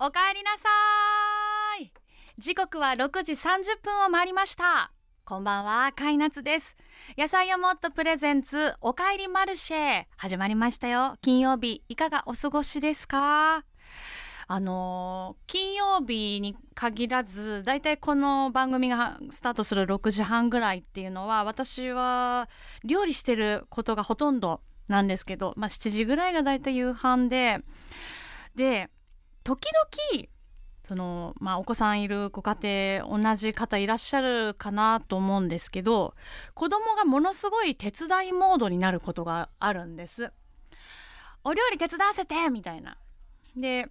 おかえりなさい。時刻は6時30分を回りました。こんばんはカイナツです。野菜をもっとプレゼンツおかえりマルシェ。始まりましたよ。金曜日いかがお過ごしですか？あの、金曜日に限らずだいたいこの番組がスタートする6時半ぐらいっていうのは私は料理してることがほとんどなんですけど、まあ、7時ぐらいがだいたい夕飯でで時々そのまあお子さんいるご家庭同じ方いらっしゃるかなと思うんですけど子供がものすごい手伝いモードになることがあるんです。お料理手伝わせてみたいな。で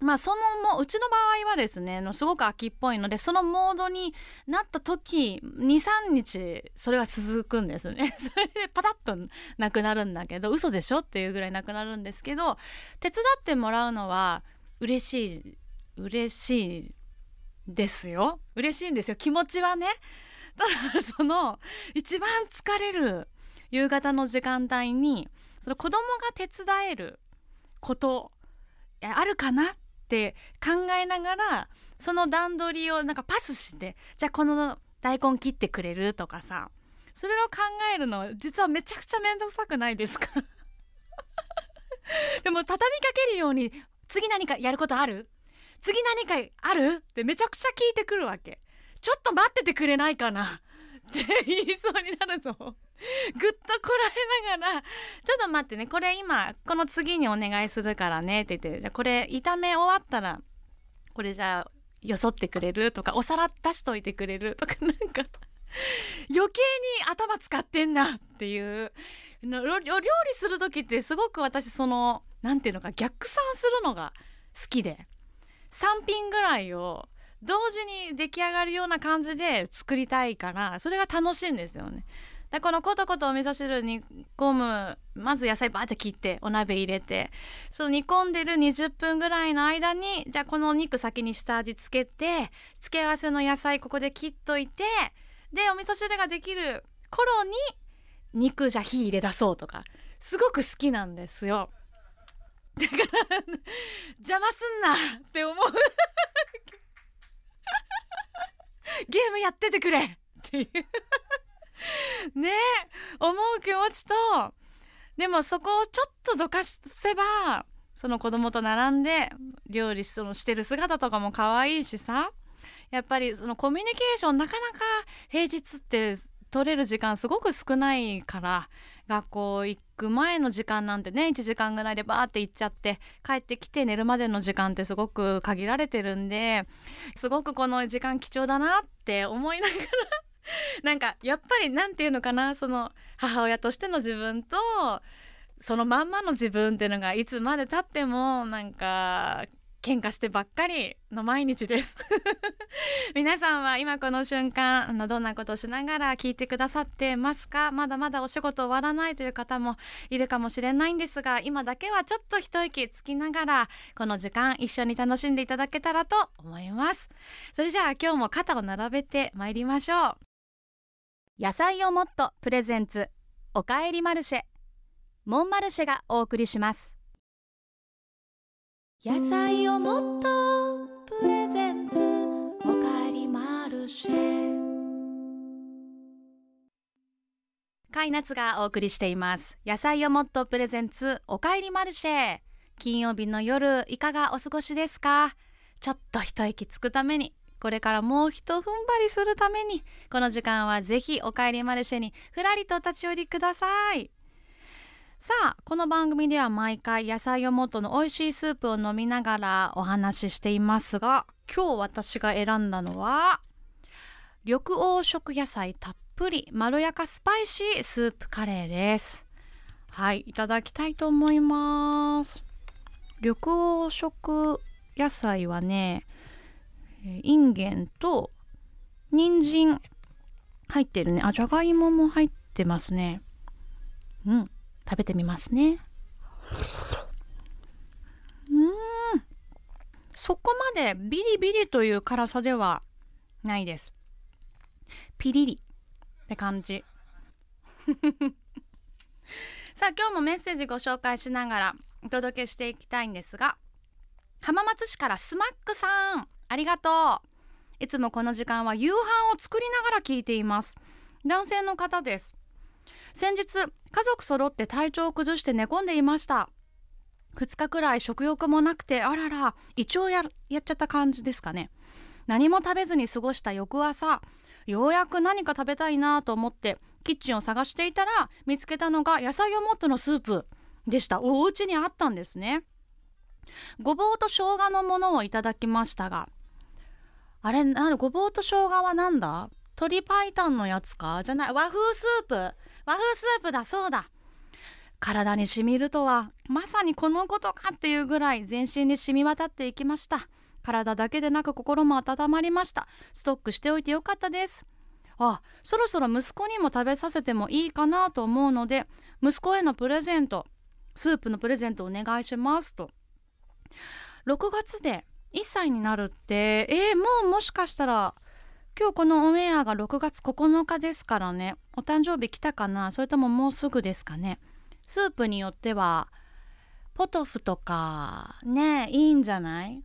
まあそのもうちの場合はですねすごく秋っぽいのでそのモードになった時23日それが続くんですね それでパタッとなくなるんだけど嘘でしょ？っていうぐらいなくなるんですけど手伝ってもらうのは嬉しい嬉しいですよ。嬉しいんですよ。気持ちはね。ただその一番疲れる夕方の時間帯にその子供が手伝えることあるかなって考えながらその段取りをなんかパスしてじゃあこの大根切ってくれるとかさそれを考えるの実はめちゃくちゃ面倒くさくないですか？でも畳みかけるように次何かやることある？次何かある？ってめちゃくちゃ聞いてくるわけ。ちょっと待っててくれないかな？って言いそうになるの。ぐっとこらえながら「ちょっと待ってね。これ今この次にお願いするからね」って言って「じゃこれ炒め終わったらこれじゃあよそってくれる?」とか「お皿出しといてくれる?」とかなんか余計に頭使ってんなっていう。料理する時ってすごく私その何ていうのか逆算するのが好きで3品ぐらいを同時に出来上がるような感じで作りたいからそれが楽しいんですよね。でこのコトコトお味噌汁煮込むまず野菜バーって切ってお鍋入れてその煮込んでる20分ぐらいの間にじゃあこのお肉先に下味つけて付け合わせの野菜ここで切っといてでお味噌汁ができる頃に肉じゃ火入れ出そうとかすごく好きなんですよ。だから邪魔すんなって思う。ゲームやっててくれっていう。ね思う気持ちとでもそこをちょっとどかせばその子供と並んで料理そのしてる姿とかも可愛いしさやっぱりそのコミュニケーションなかなか平日って取れる時間すごく少ないから学校行ってく前の時間なんてね1時間ぐらいでバーって行っちゃって帰ってきて寝るまでの時間ってすごく限られてるんですごくこの時間貴重だなって思いながら なんかやっぱり何て言うのかなその母親としての自分とそのまんまの自分っていうのがいつまでたってもなんか喧嘩してばっかりの毎日です。皆さんは今この瞬間あのどんなことをしながら聞いてくださってますか？まだまだお仕事終わらないという方もいるかもしれないんですが今だけはちょっと一息つきながらこの時間一緒に楽しんでいただけたらと思います。それじゃあ今日も肩を並べてまいりましょう。野菜をもっとプレゼンツおかえりマルシェ。モンマルシェがお送りします。野菜をもっとプレゼンツおかえりマルシェカイナツがお送りしています。野菜をもっとプレゼンツおかえりマルシェ金曜日の夜いかがお過ごしですか？ちょっと一息つくためにこれからもう一踏ん張りするためにこの時間はぜひおかえりマルシェにふらりと立ち寄りください。さあこの番組では毎回野菜をもとの美味しいスープを飲みながらお話ししていますが今日私が選んだのは緑黄色野菜たっぷりまろやかスパイシースープカレーです。はいいただきたいと思います。緑黄色野菜はねインゲンと人参入ってるね。あじゃがいもも入ってますね。うん。食べてみますね。うん。そこまでビリビリという辛さではないです。ピリリって感じ。さあ今日もメッセージご紹介しながらお届けしていきたいんですが浜松市からスマックさんありがとう。いつもこの時間は夕飯を作りながら聞いています。男性の方です。先日家族揃って体調を崩して寝込んでいました。2日くらい食欲もなくてあらら胃腸ややっちゃった感じですかね。何も食べずに過ごした翌朝ようやく何か食べたいなと思ってキッチンを探していたら見つけたのが野菜をもっとのスープでした。お家にあったんですね。ごぼうと生姜のものをいただきましたがあれなごぼうと生姜はなんだ？鶏白湯のやつか？じゃない和風スープ。和風スープだそうだ。体にしみるとはまさにこのことかっていうぐらい全身に染み渡っていきました。体だけでなく心も温まりました。ストックしておいてよかったです。あそろそろ息子にも食べさせてもいいかなと思うので息子へのプレゼントスープのプレゼントお願いしますと。6月で1歳になるってえー、もうもしかしたら今日このオンエアが6月9日ですからね。お誕生日来たかな？それとももうすぐですかね？スープによってはポトフとかねいいんじゃない？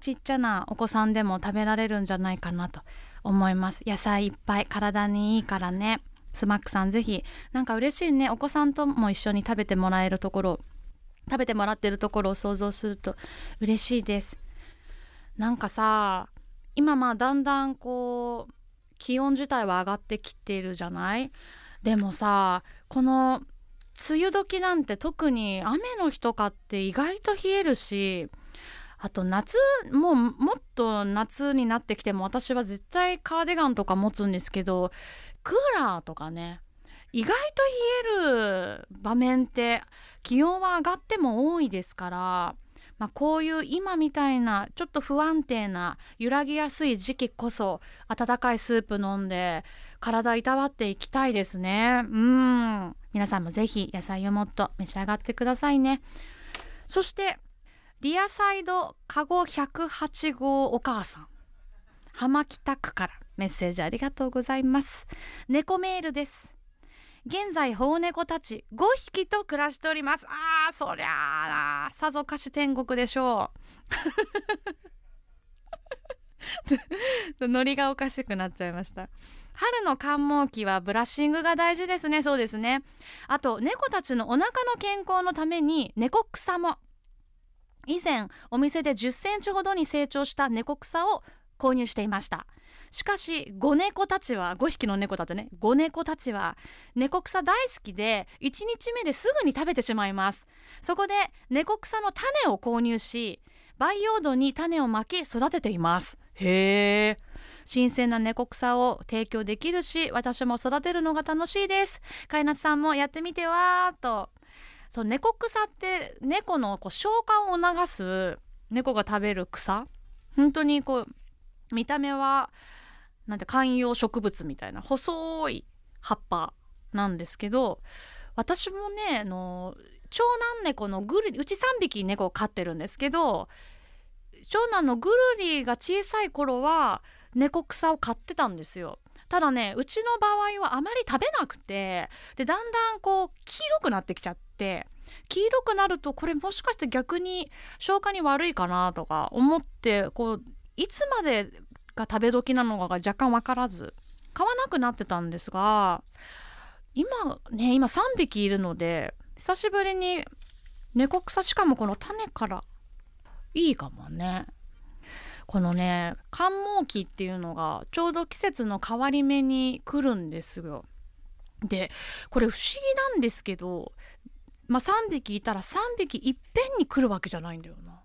ちっちゃなお子さんでも食べられるんじゃないかなと思います。野菜いっぱい体にいいからね。スマックさんぜひなんか嬉しいね。お子さんとも一緒に食べてもらえるところ食べてもらってるところを想像すると嬉しいです。なんかさ今まあだんだんこう気温自体は上がってきてるじゃない？でもさこの梅雨時なんて特に雨の日とかって意外と冷えるしあと夏もうもっと夏になってきても私は絶対カーディガンとか持つんですけどクーラーとかね意外と冷える場面って気温は上がっても多いですから、まあ、こういう今みたいなちょっと不安定な揺らぎやすい時期こそ温かいスープ飲んで体いたわっていきたいですね。うん。皆さんもぜひ野菜をもっと召し上がってくださいね。そしてリアサイドカゴ108号お母さん。浜北区からメッセージありがとうございます。猫メールです。現在保護猫たち5匹と暮らしております。あーそりゃあさぞかし天国でしょう。ノリがおかしくなっちゃいました。春の寒毛期はブラッシングが大事ですね。そうですね。あと猫たちのお腹の健康のために猫草も。以前お店で10センチほどに成長した猫草を購入していました。しかし5猫たちは5匹の猫たちね。5猫たちは猫草大好きで1日目ですぐに食べてしまいます。そこで猫草の種を購入し培養土に種をまき育てています。へえ新鮮な猫草を提供できるし私も育てるのが楽しいです。飼い主さんもやってみてわーと。そう猫草って猫のこう消化を促す猫が食べる草。本当にこう見た目はなんて観葉植物みたいな細い葉っぱなんですけど私もねあの長男猫のグルうち3匹猫を飼ってるんですけど長男のグルリが小さい頃は猫草を買ってたんですよ。ただねうちの場合はあまり食べなくてでだんだんこう黄色くなってきちゃって黄色くなるとこれもしかして逆に消化に悪いかなとか思ってこういつまでが食べ時なのかが若干分からず買わなくなってたんですが今ね今3匹いるので久しぶりに猫草しかもこの種からいいかもね。このね寒毛期っていうのがちょうど季節の変わり目に来るんですよ。でこれ不思議なんですけどまあ3匹いたら3匹いっぺんに来るわけじゃないんだよな。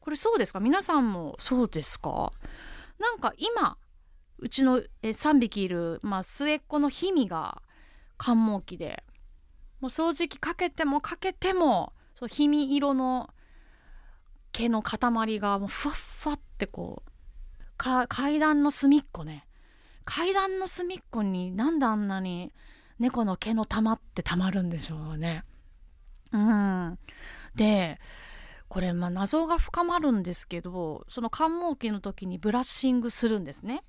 これそうですか？皆さんもそうですか？なんか今うちのえ3匹いる、まあ、末っ子の氷見が寒毛期でもう掃除機かけてもかけてもそう氷見色の毛の塊がもうふわっふわってこう階段の隅っこね階段の隅っこになんであんなに猫の毛の玉ってたまるんでしょうね。うん、でこれまあ謎が深まるんですけどその寒毛期の時にブラッシングするんですね。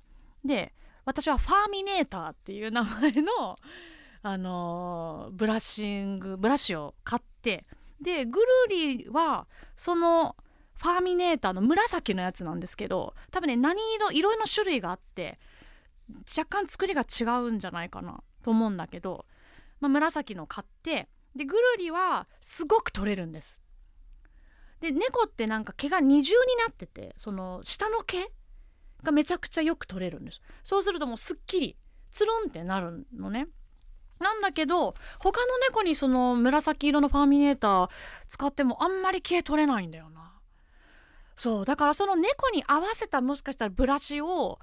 で私はファーミネーターっていう名前の、あのー、ブラッシングブラシを買ってでグルーリはそのファーミネーターの紫のやつなんですけど多分ね何色色の種類があって若干作りが違うんじゃないかなと思うんだけど、まあ、紫の買ってでぐるりはすごく取れるんですで猫ってなんか毛が二重になっててその下の毛がめちゃくちゃよく取れるんです。そうするともうすっきりつるんってなるのね。なんだけど他の猫にその紫色のファーミネーター使ってもあんまり毛取れないんだよな。そうだからその猫に合わせたもしかしたらブラシを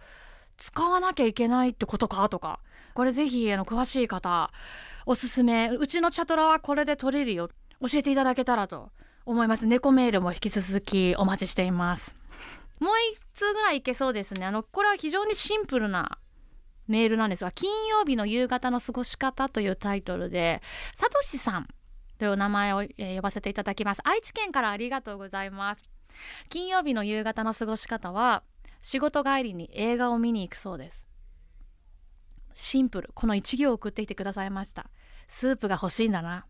使わなきゃいけないってことかとかこれぜひあの詳しい方おすすめ。うちのチャトラはこれで取れるよ。教えていただけたらと。思います。猫メールも引き続きお待ちしています。もう一通ぐらいいけそうですね。あのこれは非常にシンプルなメールなんですが金曜日の夕方の過ごし方というタイトルでさとしさんというお名前を、え、呼ばせていただきます。愛知県からありがとうございます。金曜日の夕方の過ごし方は仕事帰りに映画を見に行くそうです。シンプル。この1行を送ってきてくださいました。スープが欲しいんだな。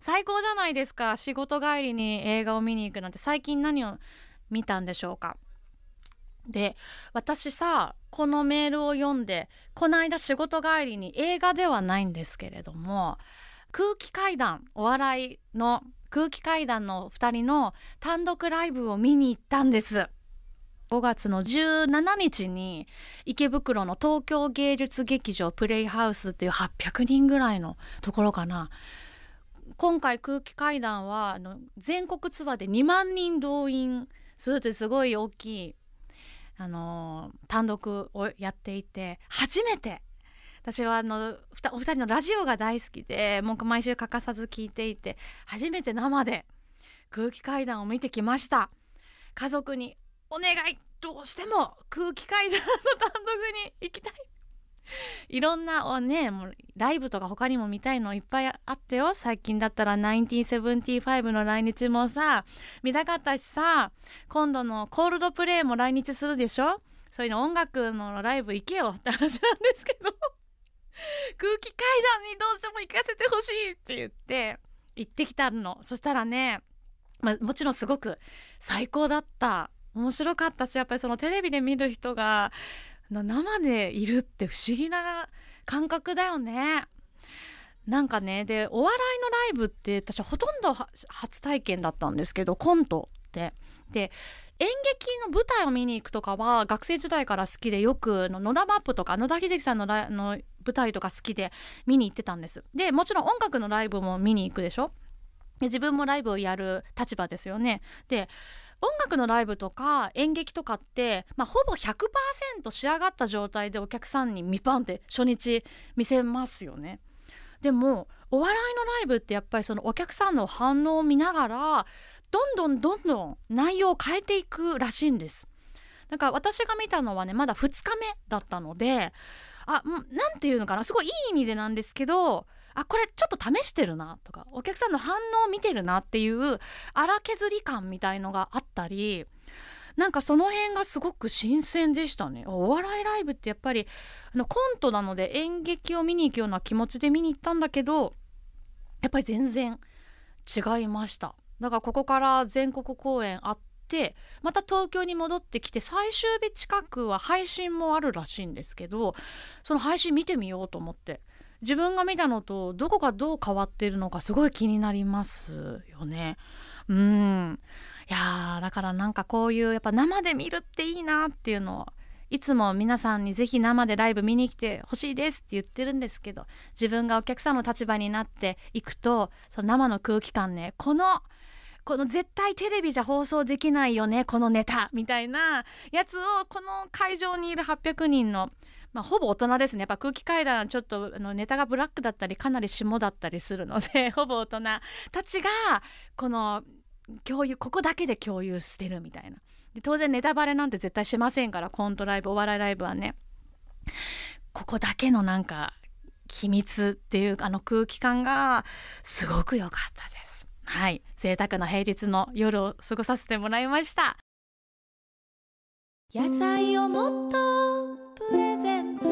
最高じゃないですか。仕事帰りに映画を見に行くなんて。最近何を見たんでしょうか。で私さこのメールを読んでこの間仕事帰りに映画ではないんですけれども空気階段お笑いの空気階段の2人の単独ライブを見に行ったんです。5月の17日に池袋の東京芸術劇場プレイハウスっていう800人ぐらいのところかな。今回空気階段はあの全国ツアーで2万人動員するというすごい大きいあの単独をやっていて初めて私はあのお二人のラジオが大好きでもう毎週欠かさず聞いていて初めて生で空気階段を見てきました。家族にお願いどうしても空気階段の単独に行きたい いろんなねもうライブとか他にも見たいのいっぱいあったよ。最近だったら1975の来日もさ見たかったしさ今度のコールドプレイも来日するでしょ？そういうの音楽のライブ行けよって話なんですけど。空気階段にどうしても行かせてほしいって言って行ってきたの。そしたらね、ま、もちろんすごく最高だった。面白かったしやっぱりそのテレビで見る人が生でいるって不思議な感覚だよね。なんかねでお笑いのライブって私ほとんど初体験だったんですけどコントって。で演劇の舞台を見に行くとかは学生時代から好きでよく野田マップとか野田秀樹さんのの舞台とか好きで見に行ってたんです。でもちろん音楽のライブも見に行くでしょ？で自分もライブをやる立場ですよね。で音楽のライブとか演劇とかって、まあ、ほぼ100%仕上がった状態でお客さんにミパンって初日見せますよね。でもお笑いのライブってやっぱりそのお客さんの反応を見ながらどんどんどんどん内容を変えていくらしいんです。だか私が見たのはねまだ2日目だったのであなんていうのかなすごいいい意味でなんですけどあこれちょっと試してるなとかお客さんの反応を見てるなっていう荒削り感みたいのがあったりなんかその辺がすごく新鮮でしたね。お笑いライブってやっぱりあのコントなので演劇を見に行くような気持ちで見に行ったんだけどやっぱり全然違いました。だからここから全国公演あってまた東京に戻ってきて最終日近くは配信もあるらしいんですけどその配信見てみようと思って。自分が見たのとどこがどう変わってるのかすごい気になりますよね。うんいやだからなんかこういうやっぱ生で見るっていいなっていうのをいつも皆さんにぜひ生でライブ見に来てほしいですって言ってるんですけど自分がお客さんの立場になっていくとその生の空気感ねこのこの絶対テレビじゃ放送できないよねこのネタみたいなやつをこの会場にいる800人のまあ、ほぼ大人ですね。やっぱ空気階段ちょっとあのネタがブラックだったりかなり下だったりするので ほぼ大人たちがこの共有ここだけで共有してるみたいな。で当然ネタバレなんて絶対しませんからコントライブお笑いライブはね。ここだけのなんか秘密っていうあの空気感がすごく良かったです。はい。贅沢な平日の夜を過ごさせてもらいました。野菜をもっとプレゼンツ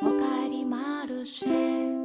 おかえりマルシェ。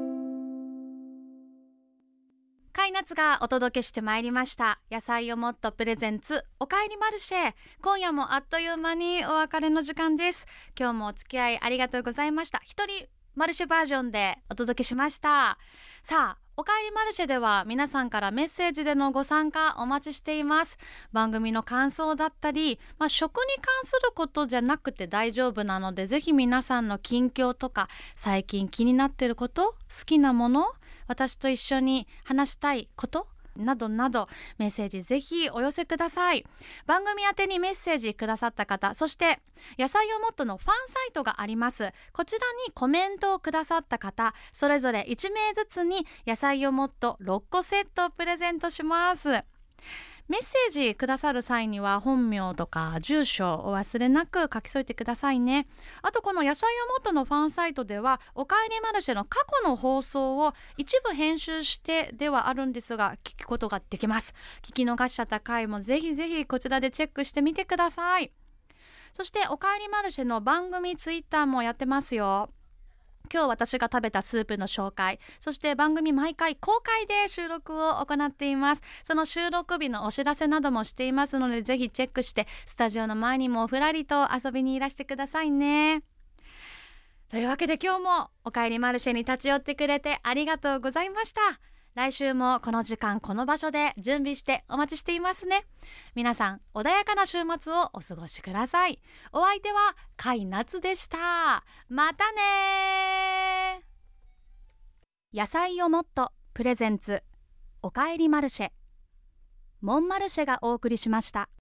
カイナツがお届けしてまいりました。野菜をもっとプレゼンツおかえりマルシェ。今夜もあっという間にお別れの時間です。今日もお付き合いありがとうございました。一人マルシェバージョンでお届けしました。さあおかえりマルシェでは皆さんからメッセージでのご参加お待ちしています。番組の感想だったり、まあ、食に関することじゃなくて大丈夫なのでぜひ皆さんの近況とか最近気になってること好きなもの私と一緒に話したいことなどなどメッセージぜひお寄せください。番組宛にメッセージくださった方そして野菜をもっとのファンサイトがあります。こちらにコメントをくださった方それぞれ1名ずつに野菜をもっと6個セットをプレゼントします。メッセージくださる際には本名とか住所お忘れなく書き添えてくださいね。あとこの野菜をもっとのファンサイトではおかえりマルシェの過去の放送を一部編集してではあるんですが聞くことができます。聞き逃しちゃった回もぜひぜひこちらでチェックしてみてください。そしておかえりマルシェの番組ツイッターもやってますよ。今日私が食べたスープの紹介そして番組毎回公開で収録を行っています。その収録日のお知らせなどもしていますのでぜひチェックしてスタジオの前にもふらりと遊びにいらしてくださいね。というわけで今日もおかえりマルシェに立ち寄ってくれてありがとうございました。来週もこの時間この場所で準備してお待ちしていますね。皆さん穏やかな週末をお過ごしください。お相手は甲斐夏でした。またね野菜をもっとプレゼンツ。おかえりマルシェ。モンマルシェがお送りしました。